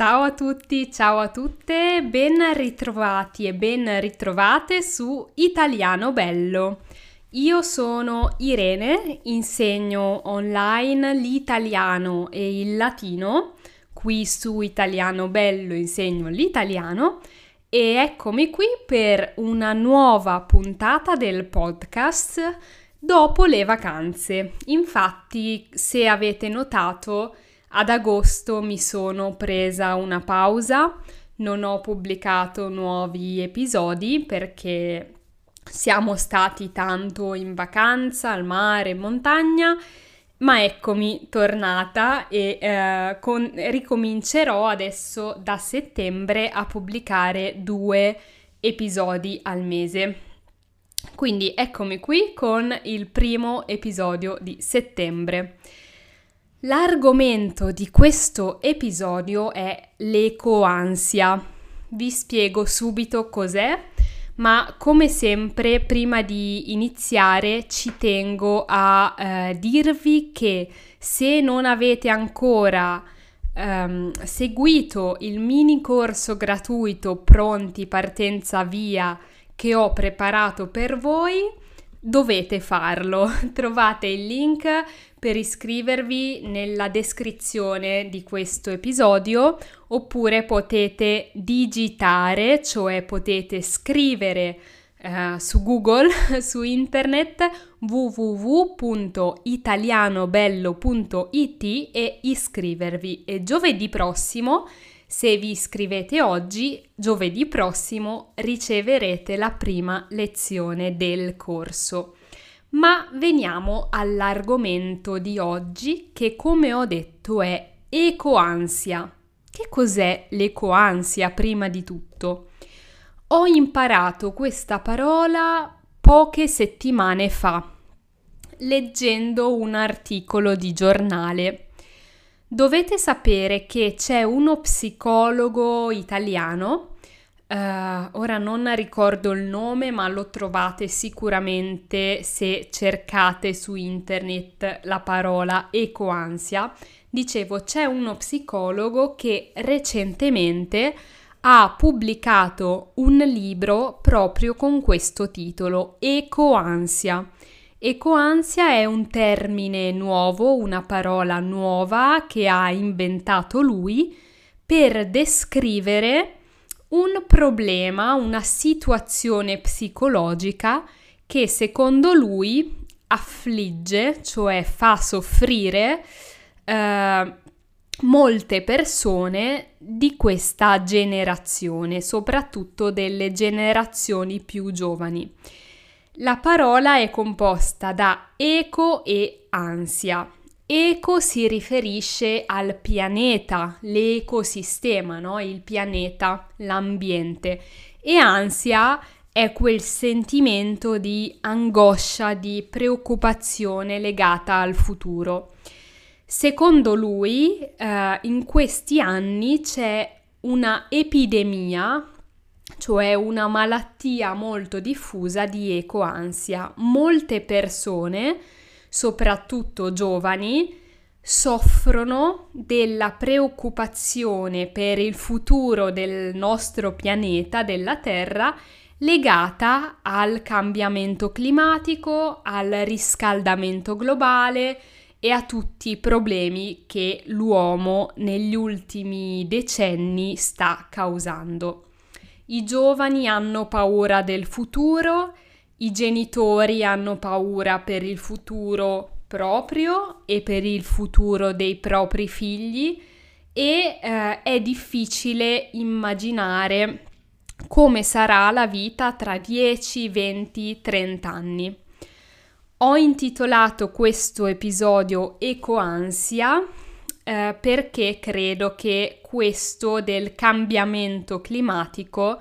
Ciao a tutti, ciao a tutte, ben ritrovati e ben ritrovate su Italiano Bello. Io sono Irene, insegno online l'italiano e il latino, qui su Italiano Bello insegno l'italiano e eccomi qui per una nuova puntata del podcast dopo le vacanze. Infatti, se avete notato, ad agosto mi sono presa una pausa, non ho pubblicato nuovi episodi perché siamo stati tanto in vacanza, al mare, in montagna, ma eccomi tornata e eh, con, ricomincerò adesso da settembre a pubblicare due episodi al mese. Quindi eccomi qui con il primo episodio di settembre. L'argomento di questo episodio è l'ecoansia. Vi spiego subito cos'è, ma come sempre prima di iniziare ci tengo a eh, dirvi che se non avete ancora ehm, seguito il mini corso gratuito Pronti Partenza Via che ho preparato per voi, dovete farlo. Trovate il link per iscrivervi nella descrizione di questo episodio oppure potete digitare, cioè potete scrivere uh, su Google, su internet www.italianobello.it e iscrivervi e giovedì prossimo se vi iscrivete oggi, giovedì prossimo riceverete la prima lezione del corso. Ma veniamo all'argomento di oggi che come ho detto è ecoansia. Che cos'è l'ecoansia prima di tutto? Ho imparato questa parola poche settimane fa, leggendo un articolo di giornale Dovete sapere che c'è uno psicologo italiano, uh, ora non ricordo il nome, ma lo trovate sicuramente se cercate su internet la parola ecoansia. Dicevo, c'è uno psicologo che recentemente ha pubblicato un libro proprio con questo titolo, Ecoansia. Ecoansia è un termine nuovo, una parola nuova che ha inventato lui per descrivere un problema, una situazione psicologica che secondo lui affligge, cioè fa soffrire eh, molte persone di questa generazione, soprattutto delle generazioni più giovani. La parola è composta da eco e ansia. Eco si riferisce al pianeta, l'ecosistema, no? il pianeta, l'ambiente. E ansia è quel sentimento di angoscia, di preoccupazione legata al futuro. Secondo lui, eh, in questi anni c'è una epidemia cioè una malattia molto diffusa di ecoansia. Molte persone, soprattutto giovani, soffrono della preoccupazione per il futuro del nostro pianeta, della Terra, legata al cambiamento climatico, al riscaldamento globale e a tutti i problemi che l'uomo negli ultimi decenni sta causando. I giovani hanno paura del futuro, i genitori hanno paura per il futuro proprio e per il futuro dei propri figli e eh, è difficile immaginare come sarà la vita tra 10, 20, 30 anni. Ho intitolato questo episodio Ecoansia eh, perché credo che questo del cambiamento climatico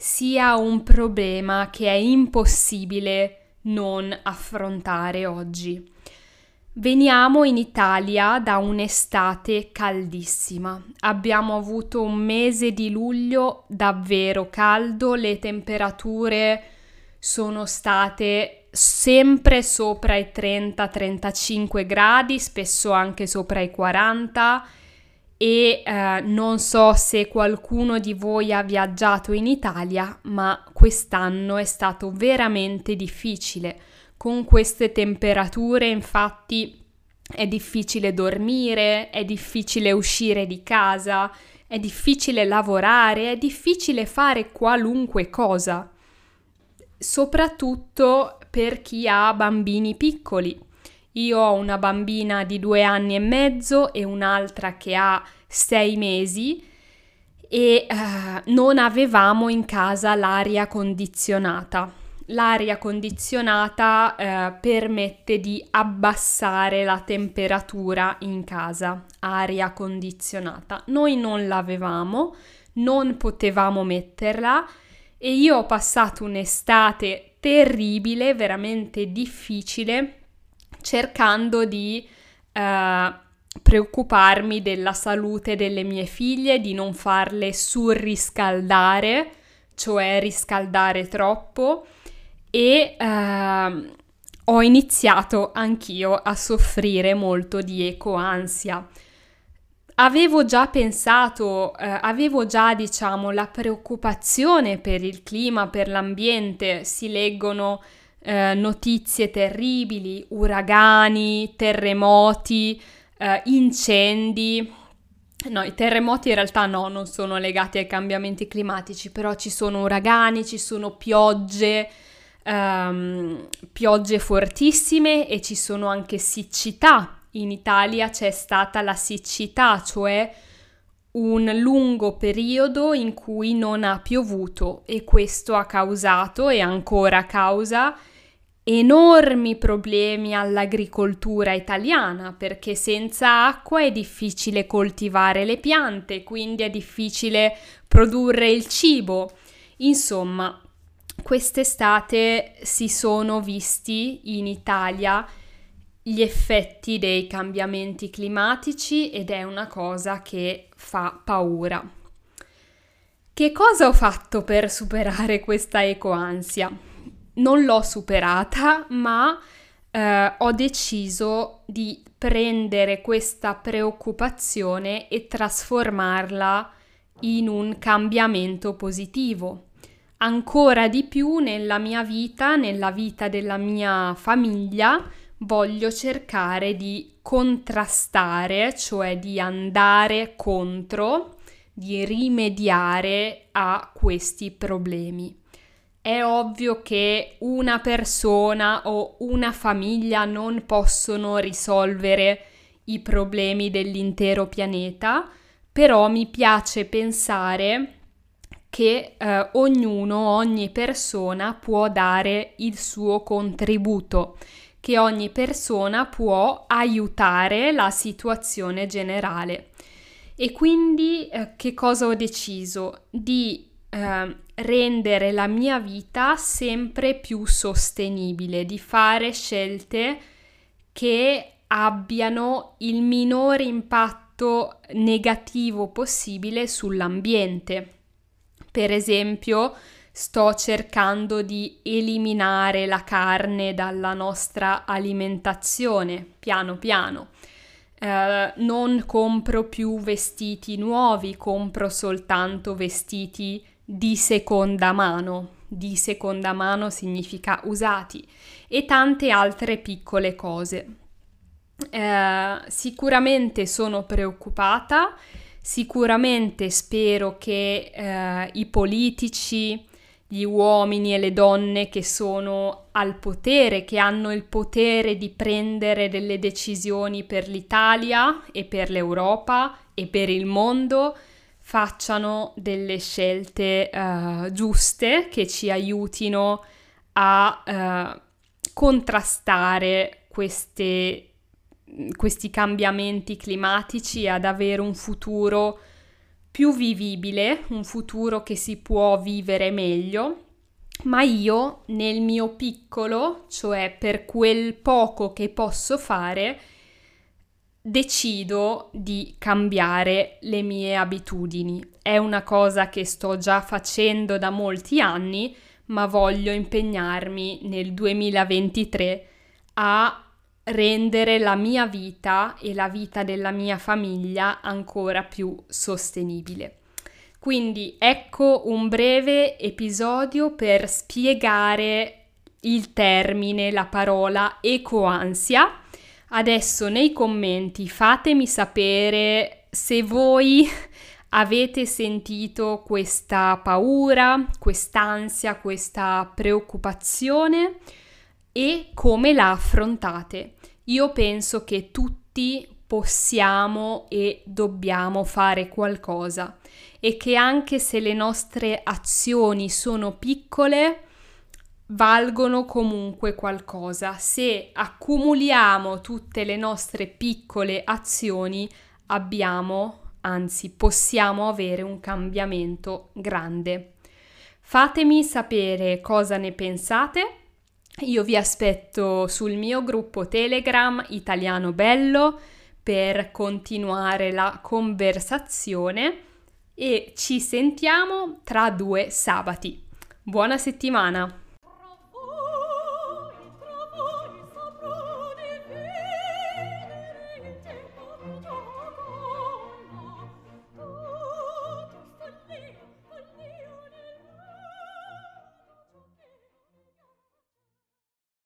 sia un problema che è impossibile non affrontare oggi. Veniamo in Italia da un'estate caldissima. Abbiamo avuto un mese di luglio davvero caldo, le temperature sono state sempre sopra i 30-35 gradi, spesso anche sopra i 40 e eh, non so se qualcuno di voi ha viaggiato in Italia, ma quest'anno è stato veramente difficile. Con queste temperature, infatti, è difficile dormire, è difficile uscire di casa, è difficile lavorare, è difficile fare qualunque cosa, soprattutto per chi ha bambini piccoli. Io ho una bambina di due anni e mezzo e un'altra che ha sei mesi e uh, non avevamo in casa l'aria condizionata l'aria condizionata eh, permette di abbassare la temperatura in casa, aria condizionata. Noi non l'avevamo, non potevamo metterla e io ho passato un'estate terribile, veramente difficile, cercando di eh, preoccuparmi della salute delle mie figlie, di non farle surriscaldare, cioè riscaldare troppo e uh, ho iniziato anch'io a soffrire molto di ecoansia. Avevo già pensato, eh, avevo già diciamo la preoccupazione per il clima, per l'ambiente, si leggono eh, notizie terribili, uragani, terremoti, eh, incendi. No, i terremoti in realtà no, non sono legati ai cambiamenti climatici, però ci sono uragani, ci sono piogge, um, piogge fortissime e ci sono anche siccità. In Italia c'è stata la siccità, cioè un lungo periodo in cui non ha piovuto e questo ha causato e ancora causa enormi problemi all'agricoltura italiana perché senza acqua è difficile coltivare le piante, quindi è difficile produrre il cibo. Insomma, quest'estate si sono visti in Italia gli effetti dei cambiamenti climatici ed è una cosa che fa paura. Che cosa ho fatto per superare questa ecoansia? Non l'ho superata, ma eh, ho deciso di prendere questa preoccupazione e trasformarla in un cambiamento positivo ancora di più nella mia vita, nella vita della mia famiglia, voglio cercare di contrastare, cioè di andare contro, di rimediare a questi problemi. È ovvio che una persona o una famiglia non possono risolvere i problemi dell'intero pianeta, però mi piace pensare che eh, ognuno, ogni persona può dare il suo contributo, che ogni persona può aiutare la situazione generale. E quindi eh, che cosa ho deciso? Di eh, rendere la mia vita sempre più sostenibile, di fare scelte che abbiano il minore impatto negativo possibile sull'ambiente. Per esempio, sto cercando di eliminare la carne dalla nostra alimentazione, piano piano. Eh, non compro più vestiti nuovi, compro soltanto vestiti di seconda mano. Di seconda mano significa usati e tante altre piccole cose. Eh, sicuramente sono preoccupata Sicuramente spero che eh, i politici, gli uomini e le donne che sono al potere, che hanno il potere di prendere delle decisioni per l'Italia e per l'Europa e per il mondo, facciano delle scelte uh, giuste che ci aiutino a uh, contrastare queste questi cambiamenti climatici ad avere un futuro più vivibile, un futuro che si può vivere meglio, ma io nel mio piccolo, cioè per quel poco che posso fare, decido di cambiare le mie abitudini. È una cosa che sto già facendo da molti anni, ma voglio impegnarmi nel 2023 a rendere la mia vita e la vita della mia famiglia ancora più sostenibile. Quindi ecco un breve episodio per spiegare il termine, la parola ecoansia. Adesso nei commenti fatemi sapere se voi avete sentito questa paura, quest'ansia, questa preoccupazione e come la affrontate. Io penso che tutti possiamo e dobbiamo fare qualcosa e che anche se le nostre azioni sono piccole, valgono comunque qualcosa. Se accumuliamo tutte le nostre piccole azioni, abbiamo, anzi possiamo avere un cambiamento grande. Fatemi sapere cosa ne pensate io vi aspetto sul mio gruppo Telegram Italiano Bello per continuare la conversazione e ci sentiamo tra due sabati. Buona settimana!